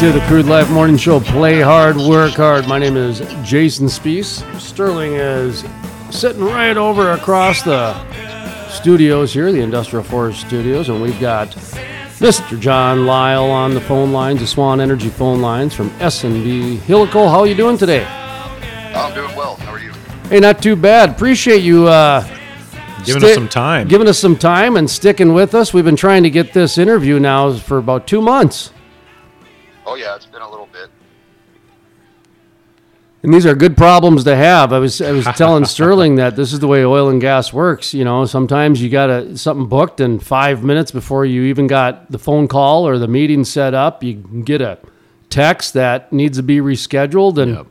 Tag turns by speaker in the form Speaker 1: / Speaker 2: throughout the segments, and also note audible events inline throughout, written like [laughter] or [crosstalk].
Speaker 1: Welcome back to the Crude Life Morning Show. Play hard, work hard. My name is Jason Spiess. Sterling is sitting right over across the studios here, the Industrial Forest Studios, and we've got Mr. John Lyle on the phone lines, the Swan Energy phone lines from S&B Helical. How are you doing today?
Speaker 2: I'm doing well. How are you?
Speaker 1: Hey, not too bad. Appreciate you uh,
Speaker 3: Giving
Speaker 1: sti-
Speaker 3: us some time.
Speaker 1: Giving us some time and sticking with us. We've been trying to get this interview now for about two months.
Speaker 2: Oh yeah, it's been a little bit.
Speaker 1: And these are good problems to have. I was I was telling [laughs] Sterling that this is the way oil and gas works. You know, sometimes you got a something booked, and five minutes before you even got the phone call or the meeting set up, you can get a text that needs to be rescheduled. And
Speaker 3: Yep.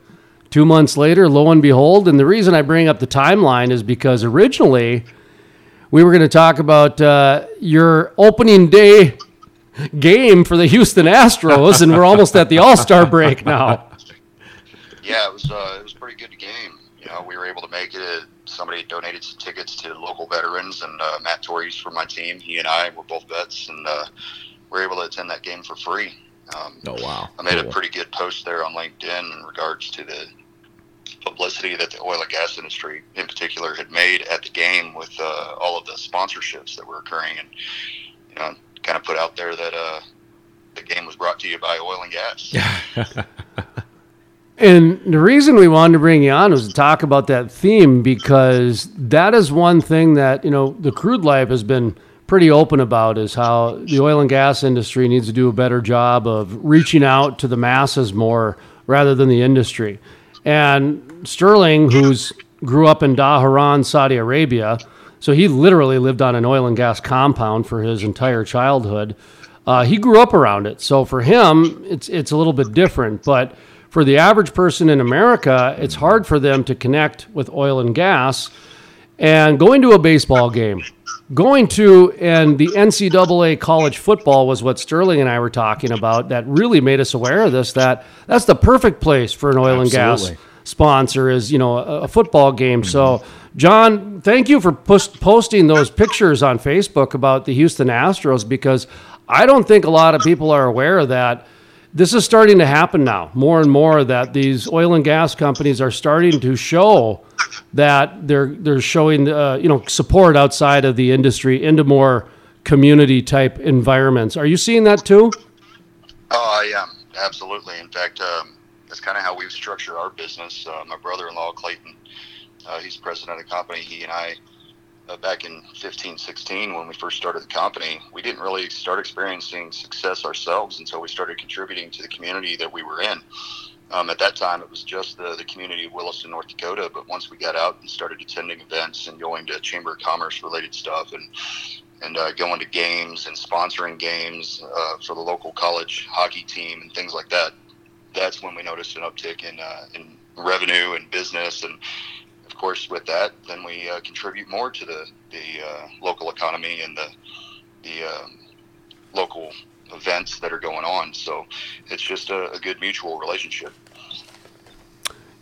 Speaker 1: two months later, lo and behold. And the reason I bring up the timeline is because originally we were going to talk about uh, your opening day game for the Houston Astros, and we're almost at the All Star break now.
Speaker 2: Yeah, it was uh, it was a pretty good game. You know, we were able to make it. Somebody donated some tickets to local veterans, and uh, Matt Torres from my team. He and I were both vets, and uh, we were able to attend that game for free. Um,
Speaker 3: Oh wow!
Speaker 2: I made a
Speaker 3: Cool.
Speaker 2: pretty good post there on LinkedIn in regards to the publicity that the oil and gas industry, in particular, had made at the game with uh, all of the sponsorships that were occurring, and you know, kind of put out there that uh, the game was brought to you by oil and gas. [laughs]
Speaker 1: And the reason we wanted to bring you on was to talk about that theme because that is one thing that, you know, the crude life has been pretty open about is how the oil and gas industry needs to do a better job of reaching out to the masses more rather than the industry. And Sterling, who's grew up in Dhahran, Saudi Arabia, so he literally lived on an oil and gas compound for his entire childhood. Uh, he grew up around it, so for him, it's it's a little bit different. But for the average person in America, it's hard for them to connect with oil and gas. And going to a baseball game, going to and the NCAA college football was what Sterling and I were talking about. That really made us aware of this. That that's the perfect place for an oil and gas
Speaker 3: Absolutely.
Speaker 1: Sponsor is you know a, a football game. So, John, thank you for post- posting those pictures on Facebook about the Houston Astros because I don't think a lot of people are aware of that. This is starting to happen now, more and more that these oil and gas companies are starting to show that they're they're showing uh, you know support outside of the industry into more community type environments. Are you seeing that too?
Speaker 2: Oh, I am absolutely. In fact, um, that's kind of how we've structured our business. Uh, my brother-in-law Clayton, uh, he's president of the company. He and I, uh, back in 15, 16, when we first started the company, we didn't really start experiencing success ourselves until we started contributing to the community that we were in. Um, at that time, it was just the, the community of Williston, North Dakota. But once we got out and started attending events and going to Chamber of Commerce related stuff and and uh, going to games and sponsoring games uh, for the local college hockey team and things like that. That's when we noticed an uptick in uh, in revenue and business, and of course, with that, then we uh, contribute more to the the uh, local economy and the the um, local events that are going on. So it's just a, a good mutual relationship.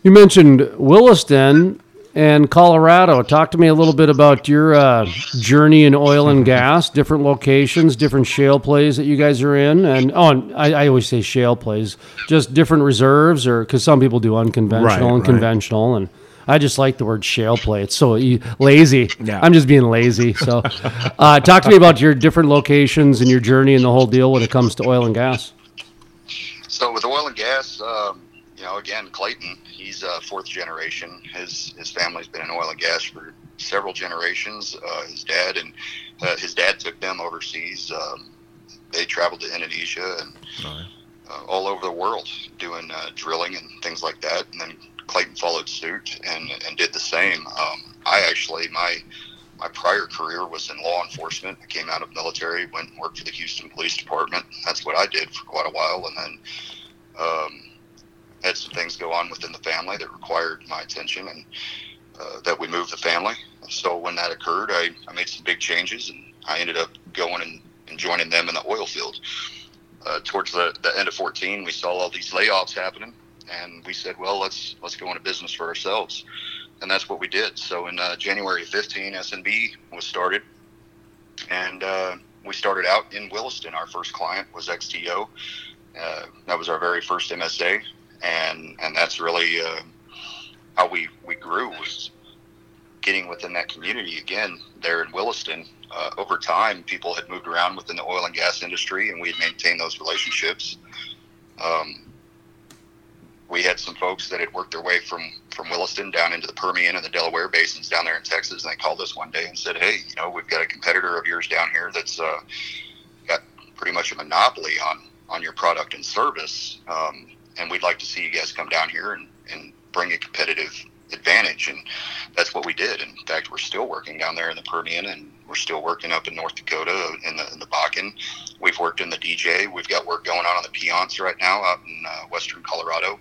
Speaker 1: You mentioned Williston and Colorado. Talk to me a little bit about your uh, journey in oil and gas, different locations, different shale plays that you guys are in, and oh, and I, I always say shale plays, just different reserves, or because some people do unconventional
Speaker 3: Right,
Speaker 1: and
Speaker 3: right.
Speaker 1: conventional, and I just like the word shale play. It's so e- lazy.
Speaker 3: Yeah.
Speaker 1: I'm just being lazy. So, [laughs] uh, talk to me about your different locations and your journey and the whole deal when it comes to oil and gas.
Speaker 2: So with oil and gas, um, you know, again, Clayton, he's uh, fourth generation. His his family's been in oil and gas for several generations. Uh, his dad and uh, his dad took them overseas. Um, they traveled to Indonesia and uh, all over the world doing uh, drilling and things like that. And then Clayton followed suit and and did the same. Um, I actually my my prior career was in law enforcement. I came out of military, went and worked for the Houston Police Department. That's what I did for quite a while, and then um, had some things go on within the family that required my attention, and uh, that we moved the family. So when that occurred, I, I made some big changes, and I ended up going and, and joining them in the oil field. Uh, towards the, the end of 14, we saw all these layoffs happening, and we said, well, let's let's go into business for ourselves and that's what we did. So in uh, January 15, S&B was started, and uh, we started out in Williston. Our first client was XTO. Uh, that was our very first MSA, and and that's really uh, how we we grew was getting within that community again there in Williston. Uh, over time, people had moved around within the oil and gas industry, and we had maintained those relationships. Um, we had some folks that had worked their way from from Williston down into the Permian and the Delaware basins down there in Texas, and they called us one day and said, "Hey, you know, we've got a competitor of yours down here that's uh, got pretty much a monopoly on on your product and service, um, and we'd like to see you guys come down here and, and bring a competitive advantage." And that's what we did. In fact, we're still working down there in the Permian, and we're still working up in North Dakota in the, in the Bakken. We've worked in the DJ. We've got work going on on the Piceance right now out in uh, western Colorado.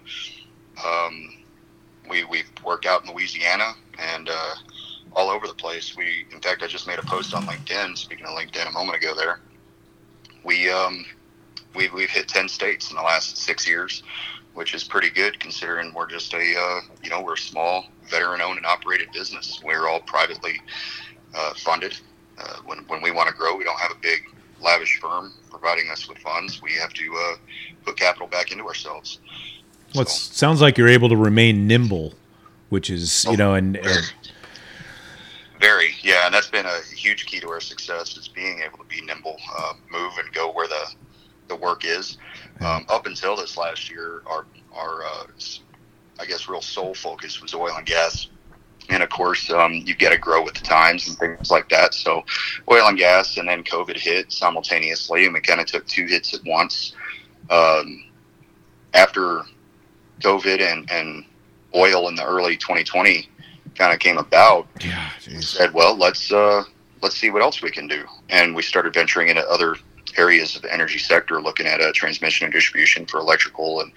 Speaker 2: Um, we, we've worked out in Louisiana and uh, all over the place. We, in fact, I just made a post on LinkedIn. Speaking of LinkedIn, a moment ago, there, we um, we've we've hit ten states in the last six years, which is pretty good considering we're just a uh, you know we're a small veteran-owned and operated business. We're all privately uh, funded. Uh, when when we want to grow, we don't have a big lavish firm providing us with funds. We have to uh, put capital back into ourselves.
Speaker 3: Well, it sounds like you're able to remain nimble, which is you oh, know, and, and
Speaker 2: very yeah, and that's been a huge key to our success is being able to be nimble, uh, move and go where the the work is. Um, up until this last year, our our uh, I guess real sole focus was oil and gas, and of course um, you got to grow with the times and things like that. So oil and gas, and then COVID hit simultaneously, and we kind of took two hits at once. Um, after COVID and, and oil in the early 2020 kind of came about, yeah, said, well, let's uh, let's see what else we can do, and we started venturing into other areas of the energy sector, looking at a uh, transmission and distribution for electrical, and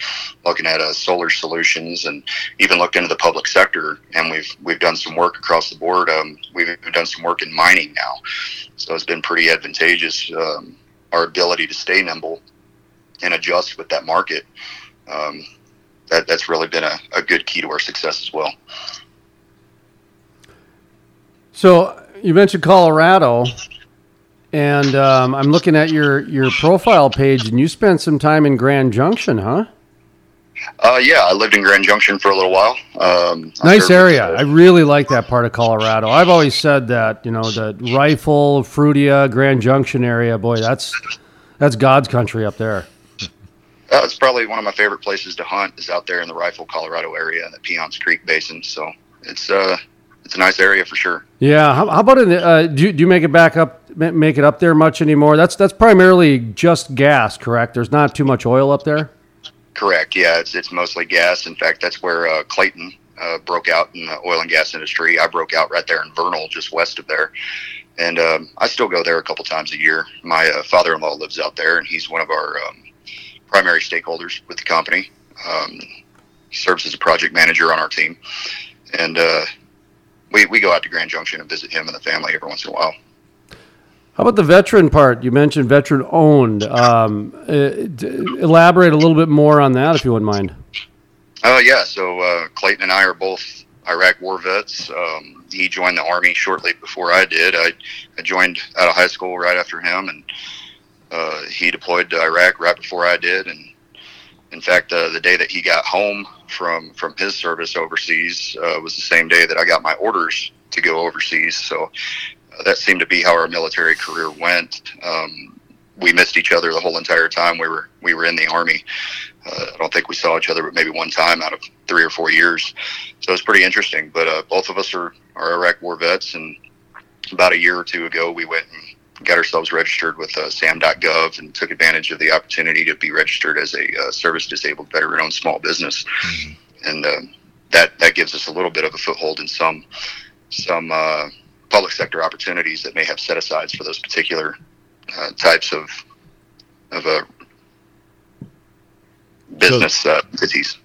Speaker 2: looking at uh, solar solutions, and even looked into the public sector. And we've we've done some work across the board. Um, we've done some work in mining now, so it's been pretty advantageous. Um, our ability to stay nimble and adjust with that market. Um, that, that's really been a, a good key to our success as well.
Speaker 1: So you mentioned Colorado, and um, I'm looking at your your profile page, and you spent some time in Grand Junction, huh?
Speaker 2: Uh, yeah, I lived in Grand Junction for a little while. Um,
Speaker 1: nice area. I really like that part of Colorado. I've always said that you know the Rifle, Fruita, Grand Junction area. Boy, that's that's God's country up there.
Speaker 2: Uh, it's probably one of my favorite places to hunt is out there in the Rifle, Colorado area in the Piceance Creek Basin. So it's uh it's a nice area for sure.
Speaker 1: Yeah. How, how about in the, uh, do you, do you make it back up make it up there much anymore? That's that's primarily just gas, correct? There's not too much oil up there.
Speaker 2: Correct. Yeah, it's it's mostly gas. In fact, that's where uh, Clayton uh, broke out in the oil and gas industry. I broke out right there in Vernal, just west of there. And um, I still go there a couple times a year. My uh, father-in-law lives out there, and he's one of our um, primary stakeholders with the company. Um, he serves as a project manager on our team, and uh, we we go out to Grand Junction and visit him and the family every once in a while.
Speaker 1: How about the veteran part? You mentioned veteran owned. Um, uh, elaborate a little bit more on that, if you wouldn't mind.
Speaker 2: Oh uh, yeah, so uh, Clayton and I are both Iraq war vets. Um, he joined the army shortly before I did. I, I joined out of high school right after him, and uh, he deployed to Iraq right before I did, and in fact, uh, the day that he got home from from his service overseas uh, was the same day that I got my orders to go overseas. So uh, that seemed to be how our military career went. Um, we missed each other the whole entire time we were we were in the army. Uh, I don't think we saw each other but maybe one time out of three or four years. So it's pretty interesting. But uh, both of us are, are Iraq War vets, and about a year or two ago, we went and got ourselves registered with uh, SAM.gov and took advantage of the opportunity to be registered as a uh, service disabled veteran owned small business. Mm-hmm. And uh, that, that gives us a little bit of a foothold in some, some uh, public sector opportunities that may have set asides for those particular uh, types of, of uh, business entities.
Speaker 3: So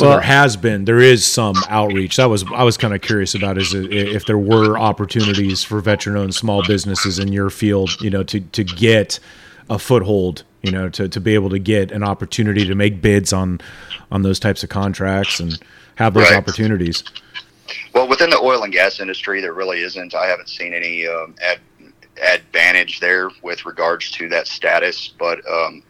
Speaker 3: well, there has been, there is some outreach. That was I was kind of curious about is if there were opportunities for veteran-owned small businesses in your field, you know, to to get a foothold, you know, to, to be able to get an opportunity to make bids on on those types of contracts and have those right. opportunities.
Speaker 2: Well, within the oil and gas industry, there really isn't. I haven't seen any um, ad, advantage there with regards to that status, but um,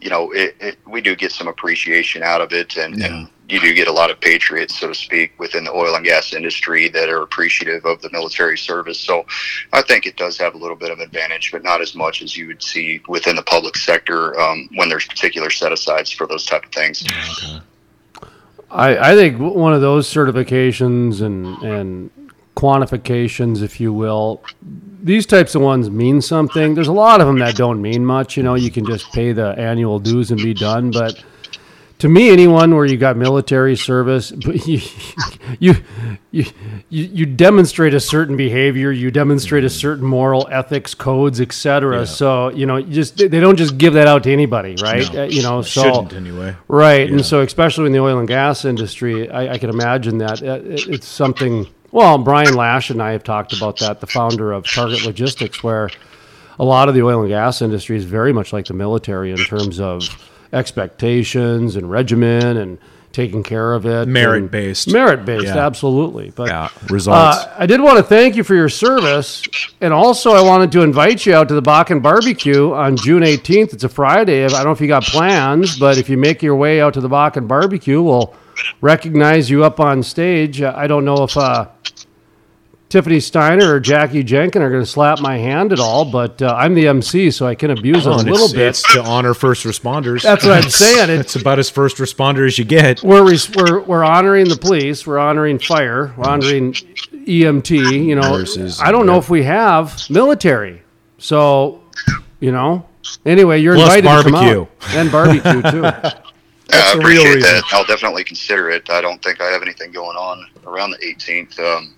Speaker 2: you know, it, it, we do get some appreciation out of it, and, yeah. and you do get a lot of patriots, so to speak, within the oil and gas industry that are appreciative of the military service. So I think it does have a little bit of advantage, but not as much as you would see within the public sector um, when there's particular set asides for those type of things. Okay.
Speaker 1: I, I think one of those certifications and, and quantifications, if you will, these types of ones mean something. There's a lot of them that don't mean much. You know, you can just pay the annual dues and be done. But to me, anyone where you got military service, [laughs] you, you, you, you demonstrate a certain behavior, you demonstrate a certain moral ethics, codes, etc. Yeah. So you know, just they don't just give that out to anybody, right? No, uh, you know, so
Speaker 3: shouldn't anyway,
Speaker 1: right? Yeah. And so, especially in the oil and gas industry, I, I can imagine that uh, it's something. Well, Brian Lash and I have talked about that, the founder of Target Logistics, where a lot of the oil and gas industry is very much like the military in terms of expectations and regimen and taking care of it.
Speaker 3: Merit based.
Speaker 1: Merit based, yeah. absolutely. But
Speaker 3: yeah, results.
Speaker 1: Uh, I did want to thank you for your service. And also, I wanted to invite you out to the Bakken Barbecue on June 18th. It's a Friday. I don't know if you got plans, but if you make your way out to the Bakken Barbecue, we'll recognize you up on stage. I don't know if. Uh, Tiffany Steiner or Jackie Jenkin are going to slap my hand at all, but uh, I'm the MC, so I can abuse oh, them a little
Speaker 3: it's,
Speaker 1: bit.
Speaker 3: It's to honor first responders.
Speaker 1: That's what I'm saying.
Speaker 3: It's, it's about as first responder as you get.
Speaker 1: We're, we're, we're honoring the police. We're honoring fire. We're honoring EMT. You know, Nurses, I don't know if we have military. So, you know, anyway, you're Plus invited barbecue. to come out. And barbecue, too. [laughs]
Speaker 2: That's yeah, I appreciate that. I'll definitely consider it. I don't think I have anything going on around the 18th. Um,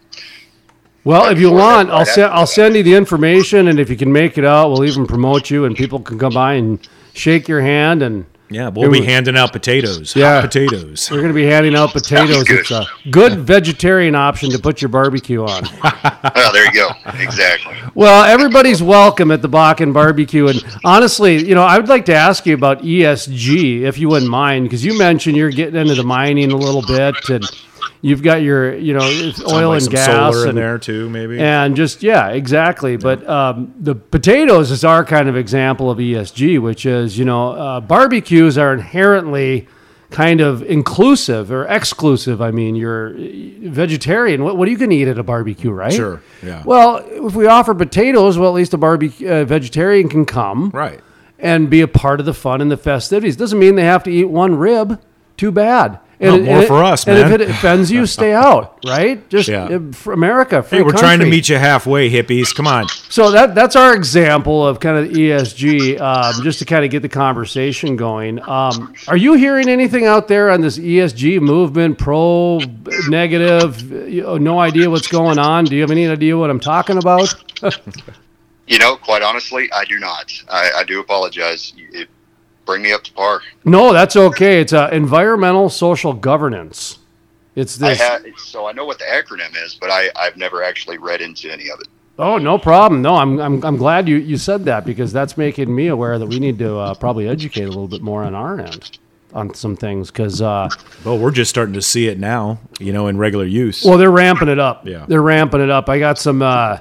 Speaker 1: well, if you want, I'll send I'll send you the information, and if you can make it out, we'll even promote you, and people can come by and shake your hand and.
Speaker 3: Yeah, we'll be handing out potatoes. Yeah, potatoes.
Speaker 1: We're going to be handing out potatoes. It's a good vegetarian option to put your barbecue on. [laughs]
Speaker 2: oh, there you go. Exactly.
Speaker 1: Well, everybody's welcome at the Bakken Barbecue, and honestly, you know, I would like to ask you about ESG, if you wouldn't mind, because you mentioned you're getting into the mining a little bit, and You've got your, you know, [sighs] oil like and gas
Speaker 3: solar
Speaker 1: and,
Speaker 3: in there too, maybe.
Speaker 1: And just yeah, exactly. Yeah. But um, the potatoes is our kind of example of ESG, which is you know uh, barbecues are inherently kind of inclusive or exclusive. I mean, you're vegetarian. What, what are you going to eat at a barbecue, right?
Speaker 3: Sure. Yeah.
Speaker 1: Well, if we offer potatoes, well, at least a barbecue uh, vegetarian can come.
Speaker 3: Right.
Speaker 1: And be a part of the fun and the festivities. Doesn't mean they have to eat one rib. Too bad.
Speaker 3: And, more and for us, man.
Speaker 1: And if it offends you, stay [laughs] out. Right? Just yeah. Uh, for America.
Speaker 3: Free hey, we're
Speaker 1: country.
Speaker 3: trying to meet you halfway, hippies. Come on.
Speaker 1: So that that's our example of kind of ESG, um, just to kind of get the conversation going. Um, are you hearing anything out there on this ESG movement? Pro, negative? You know, no idea what's going on. Do you have any idea what I'm talking about? [laughs]
Speaker 2: you know, quite honestly, I do not. I, I do apologize. It, bring me up to par.
Speaker 1: No, that's okay. It's uh, environmental social governance. It's this.
Speaker 2: I so I know what the acronym is, but I, I've never actually read into any of it.
Speaker 1: Oh, no problem. No, I'm, I'm, I'm glad you, you said that because that's making me aware that we need to uh, probably educate a little bit more on our end on some things because uh,
Speaker 3: well we're just starting to see it now you know in regular use.
Speaker 1: Well they're ramping it up. Yeah. They're ramping it up. I got some uh,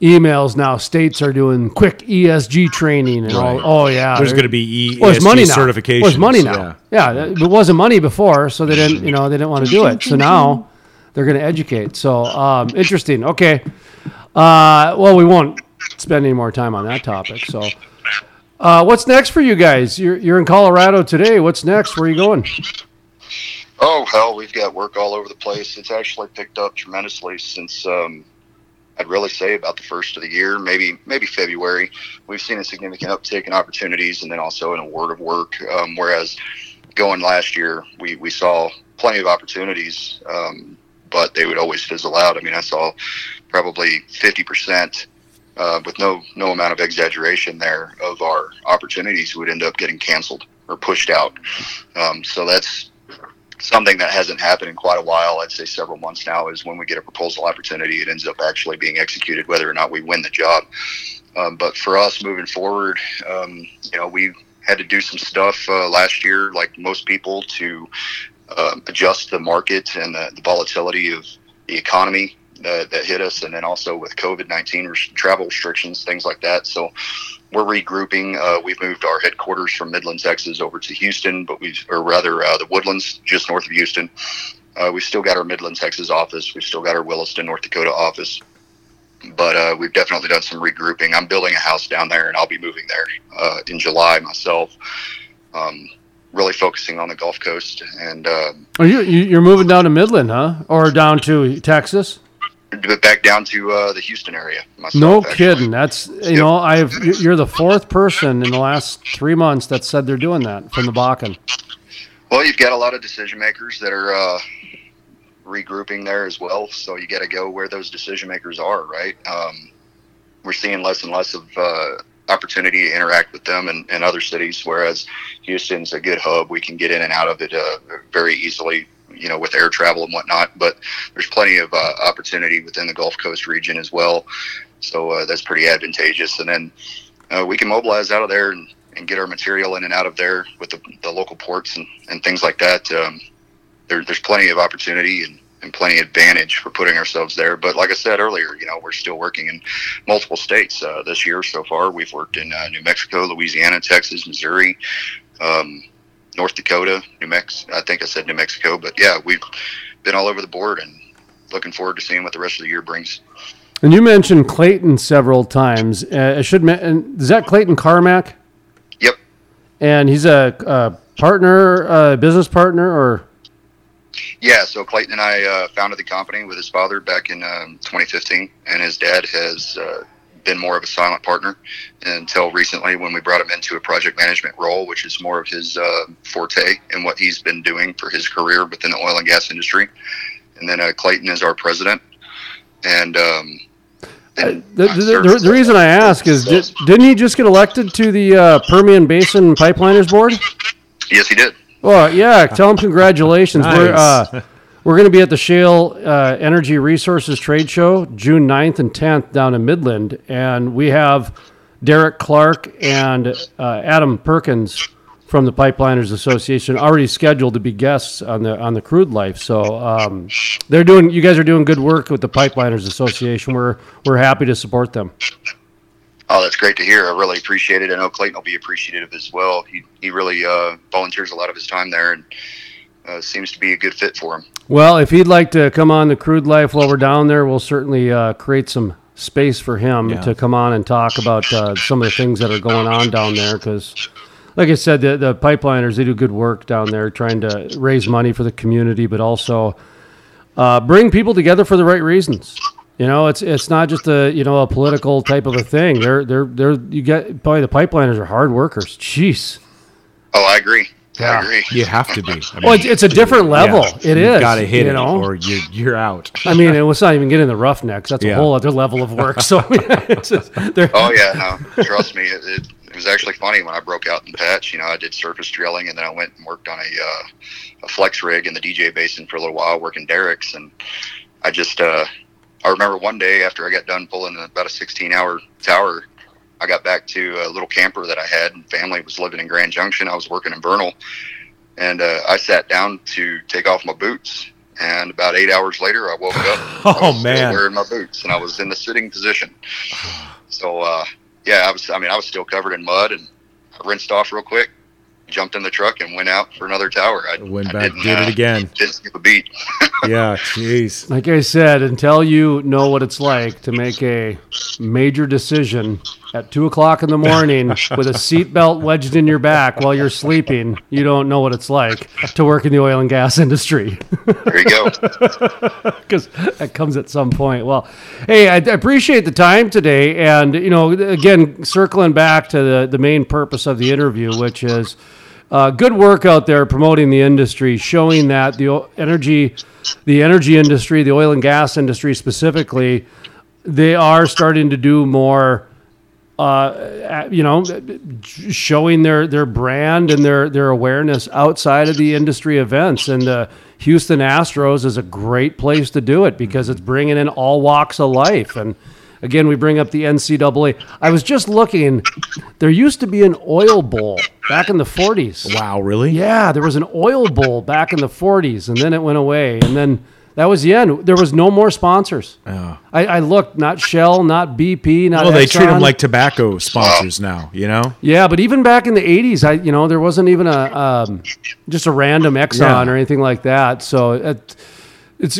Speaker 1: emails now. States are doing quick esg training and right. all oh yeah.
Speaker 3: There's going to be e- well, money now. certification
Speaker 1: well, money now. Yeah. yeah it wasn't money before so they didn't you know they didn't want to do it. So now they're going to educate. So um, interesting. Okay. Uh, well we won't spend any more time on that topic so uh, what's next for you guys? You're you're in Colorado today. What's next? Where are you going?
Speaker 2: Oh hell, we've got work all over the place. It's actually picked up tremendously since um, I'd really say about the first of the year, maybe maybe February. We've seen a significant uptick in opportunities, and then also an award of work. Um, whereas going last year, we we saw plenty of opportunities, um, but they would always fizzle out. I mean, I saw probably fifty percent uh, with no no amount of exaggeration there of our opportunities would end up getting canceled or pushed out. Um, so that's something that hasn't happened in quite a while. I'd say several months now is when we get a proposal opportunity, it ends up actually being executed, whether or not we win the job. Um, but for us moving forward, um, you know, we had to do some stuff uh, last year, like most people, to uh, adjust the market and the, the volatility of the economy that, that hit us, and then also with COVID nineteen travel restrictions, things like that. So we're regrouping. Uh, we've moved our headquarters from Midland, Texas, over to Houston, but we've, or rather, uh, the Woodlands, just north of Houston. Uh, we've still got our Midland, Texas office. We've still got our Williston, North Dakota office. But uh, we've definitely done some regrouping. I'm building a house down there, and I'll be moving there uh, in July myself. Um, really focusing on the Gulf Coast. And um,
Speaker 1: you you're moving down to Midland, huh, or down to Texas?
Speaker 2: Back down to uh, the Houston area.
Speaker 1: Myself, no actually. kidding. That's you yep. know I've you're the fourth person in the last three months that said they're doing that from the Bakken.
Speaker 2: Well, you've got a lot of decision makers that are uh, regrouping there as well. So you got to go where those decision makers are, right? Um, we're seeing less and less of uh, opportunity to interact with them in, in, other cities, whereas Houston's a good hub. We can get in and out of it uh, very easily you know, with air travel and whatnot. But there's plenty of uh, opportunity within the Gulf Coast region as well. So uh, that's pretty advantageous. And then uh, we can mobilize out of there and, and, get our material in and out of there with the, the local ports and, and things like that. Um, there, there's plenty of opportunity and, and plenty of advantage for putting ourselves there. But like I said earlier, you know, we're still working in multiple states uh, this year so far. We've worked in uh, New Mexico, Louisiana, Texas, Missouri. Um, North Dakota, New Mexico. I think I said New Mexico, but yeah, we've been all over the board and looking forward to seeing what the rest of the year brings.
Speaker 1: And you mentioned Clayton several times. Uh, I should mention, is that Clayton Carmack?
Speaker 2: Yep.
Speaker 1: And he's a, a partner, a business partner, or?
Speaker 2: Yeah, so Clayton and I uh, founded the company with his father back in um, 2015, and his dad has uh, been more of a silent partner until recently when we brought him into a project management role, which is more of his uh, forte and what he's been doing for his career within the oil and gas industry. And then uh, Clayton is our president. And, um,
Speaker 1: the, the, the, the, reason I ask is, did, not he just get elected to the uh, Permian Basin Pipeliners Board?
Speaker 2: Yes, he did.
Speaker 1: Well, yeah. Tell him congratulations. Nice. We're, uh, [laughs] we're going to be at the Shale uh, Energy Resources Trade Show June 9th and 10th down in Midland. And we have Derek Clark and uh, Adam Perkins from the Pipeliners Association already scheduled to be guests on the on the crude life. So um, they're doing. You guys are doing good work with the Pipeliners Association. We're we're happy to support them.
Speaker 2: Oh, that's great to hear. I really appreciate it. I know Clayton will be appreciative as well. He he really uh, volunteers a lot of his time there and uh, seems to be a good fit for him.
Speaker 1: Well, if he'd like to come on the crude life while we're down there, we'll certainly uh, create some space for him yeah. to come on and talk about uh, some of the things that are going on down there. Because, like I said, the, the pipeliners they do good work down there, trying to raise money for the community, but also uh, bring people together for the right reasons. You know, it's it's not just a you know a political type of a thing. They're they're they're you get probably the pipeliners are hard workers. Jeez.
Speaker 2: Oh, I agree. Yeah, I agree.
Speaker 3: You have to be. I
Speaker 1: mean, well, it's, it's a different level. Yeah, it is.
Speaker 3: Got to hit you know? it, or you're you're out.
Speaker 1: I mean, [laughs] it was not even getting the roughnecks. That's yeah. a whole other level of work. So, [laughs] just,
Speaker 2: oh yeah, no, trust me, it, it, it, was actually funny when I broke out in patch. You know, I did surface drilling, and then I went and worked on a uh, a flex rig in the DJ Basin for a little while, working derricks, and I just uh, I remember one day after I got done pulling about a 16 hour tower I got back to a little camper that I had, and family was living in Grand Junction. I was working in Vernal, and uh, I sat down to take off my boots. And about eight hours later, I woke up. [laughs]
Speaker 3: oh man,
Speaker 2: wearing my boots, and I was in the sitting position. So uh, yeah, I was. I mean, I was still covered in mud, and I rinsed off real quick, jumped in the truck and went out for another tower. I
Speaker 3: went back, did it uh, again.
Speaker 2: Didn't skip a beat. [laughs]
Speaker 3: yeah, jeez.
Speaker 1: Like I said, until you know what it's like to make a major decision at two o'clock in the morning [laughs] with a seatbelt wedged in your back while you're sleeping, you don't know what it's like to work in the oil and gas [laughs] industry.
Speaker 2: there you go. [laughs]
Speaker 1: Because that comes at some point. Well, hey, I appreciate the time today, and you know, again, circling back to the the main purpose of the interview, which is uh, good work out there promoting the industry, showing that the energy, the energy industry, the oil and gas industry specifically, they are starting to do more. Uh, you know, showing their, their brand and their, their awareness outside of the industry events. And the Houston Astros is a great place to do it because it's bringing in all walks of life. And Again, we bring up the NCAA. I was just looking. There used to be an oil bowl back in the 40s.
Speaker 3: Wow, really?
Speaker 1: Yeah, there was an oil bowl back in the 40s, and then it went away. And then That was the end. There was no more sponsors.
Speaker 3: Oh.
Speaker 1: I, I looked, not Shell, not BP, not.
Speaker 3: Well, they treat them like tobacco sponsors now. You know.
Speaker 1: Yeah, but even back in the '80s, I you know there wasn't even a um, just a random Exxon
Speaker 3: Yeah.
Speaker 1: or anything like that. So it, it's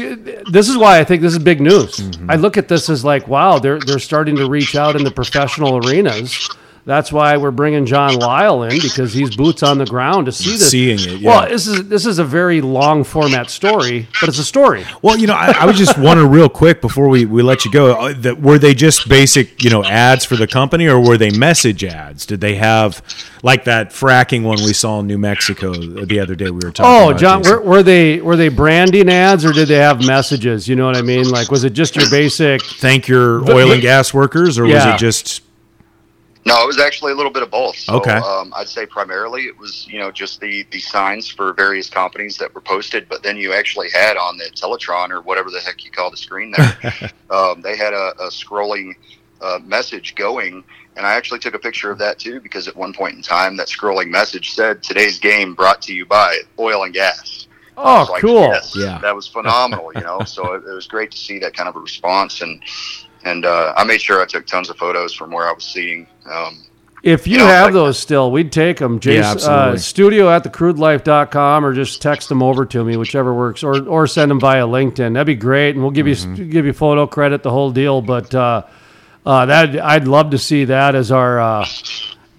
Speaker 1: this is why I think this is big news.
Speaker 3: Mm-hmm.
Speaker 1: I look at this as like, wow, they're they're starting to reach out in the professional arenas. That's why we're bringing John Lyle in because he's boots on the ground to see this.
Speaker 3: Seeing it, yeah.
Speaker 1: Well, this is this is a very long format story, but it's a story.
Speaker 3: Well, you know, I, I was just [laughs] wondering real quick before we, we let you go. uh, That were they just basic, you know, ads for the company, or were they message ads? Did they have like that fracking one we saw in New Mexico the other day? We were talking.
Speaker 1: Oh, John, were, were they were they branding ads or did they have messages? You know what I mean? Like, was it just your basic?
Speaker 3: thank your oil and gas workers, or was it just
Speaker 2: No, it was actually a little bit of both. So,
Speaker 3: Okay.
Speaker 2: Um, I'd say primarily it was, you know, just the, the signs for various companies that were posted, but then you actually had on the Teletron or whatever the heck you call the screen there, [laughs] um, they had a, a scrolling uh, message going. And I actually took a picture of that too, because at one point in time, that scrolling message said, today's game brought to you by oil and gas.
Speaker 1: Oh,
Speaker 2: like,
Speaker 1: cool.
Speaker 2: yes,
Speaker 3: Yeah.
Speaker 2: that was phenomenal, you know. so it, it was great to see that kind of a response, and and uh, I made sure I took tons of photos from where I was seeing. Um,
Speaker 1: If you
Speaker 2: You know,
Speaker 1: have
Speaker 2: like-
Speaker 1: those still, we'd take them. Jason, uh,
Speaker 3: absolutely.
Speaker 1: studio at thecrudelife.com or just text them over to me, whichever works, or, or send them via LinkedIn. That'd be great. And we'll give
Speaker 3: Mm-hmm.
Speaker 1: you give you photo credit, the whole deal. But uh, uh, that I'd love to see that as our uh,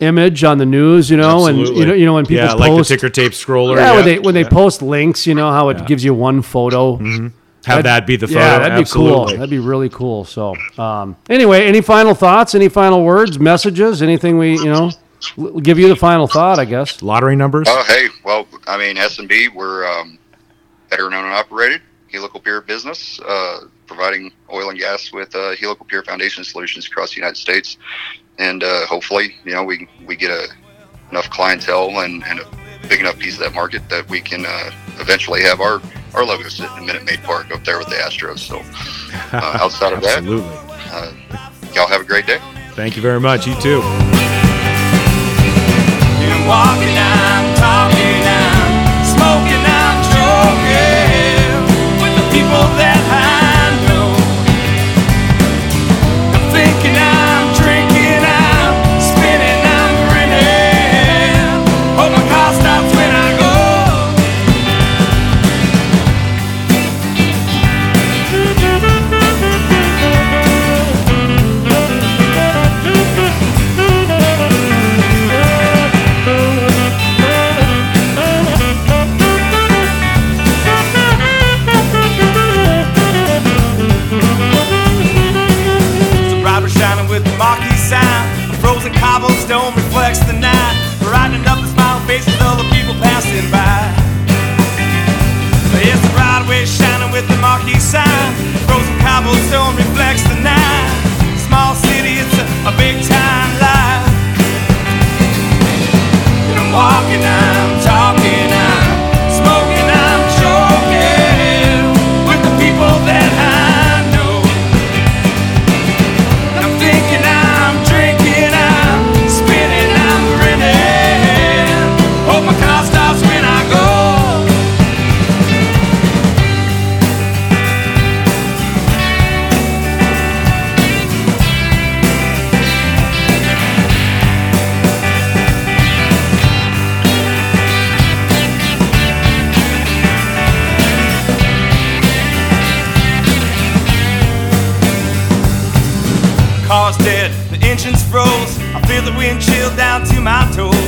Speaker 1: image on the news, you know, and you know, you know when people
Speaker 3: yeah, like the
Speaker 1: post,
Speaker 3: ticker tape scroller.
Speaker 1: yeah, when they when they post links, you know how it gives you one photo.
Speaker 3: Have that be the photo.
Speaker 1: Yeah, that'd be cool.
Speaker 3: Absolutely.
Speaker 1: That'd be really cool. So, um, anyway, any final thoughts? Any final words, messages? Anything we, you know, l- give you the final thought? I guess.
Speaker 3: Lottery numbers.
Speaker 2: Oh, hey, well, I mean, S and B, we're um, veteran owned and operated helical pier business, uh, providing oil and gas with uh, helical pier foundation solutions across the United States, and uh, hopefully, you know, we we get a, enough clientele and, and a big enough piece of that market that we can uh, eventually have our our logo sitting in Minute Maid Park up there with the Astros. So, uh, outside of that,
Speaker 3: Absolutely.
Speaker 2: uh, y'all have a great day.
Speaker 3: Thank you very much. You too.
Speaker 4: I'm walking, wind chill down to my toes.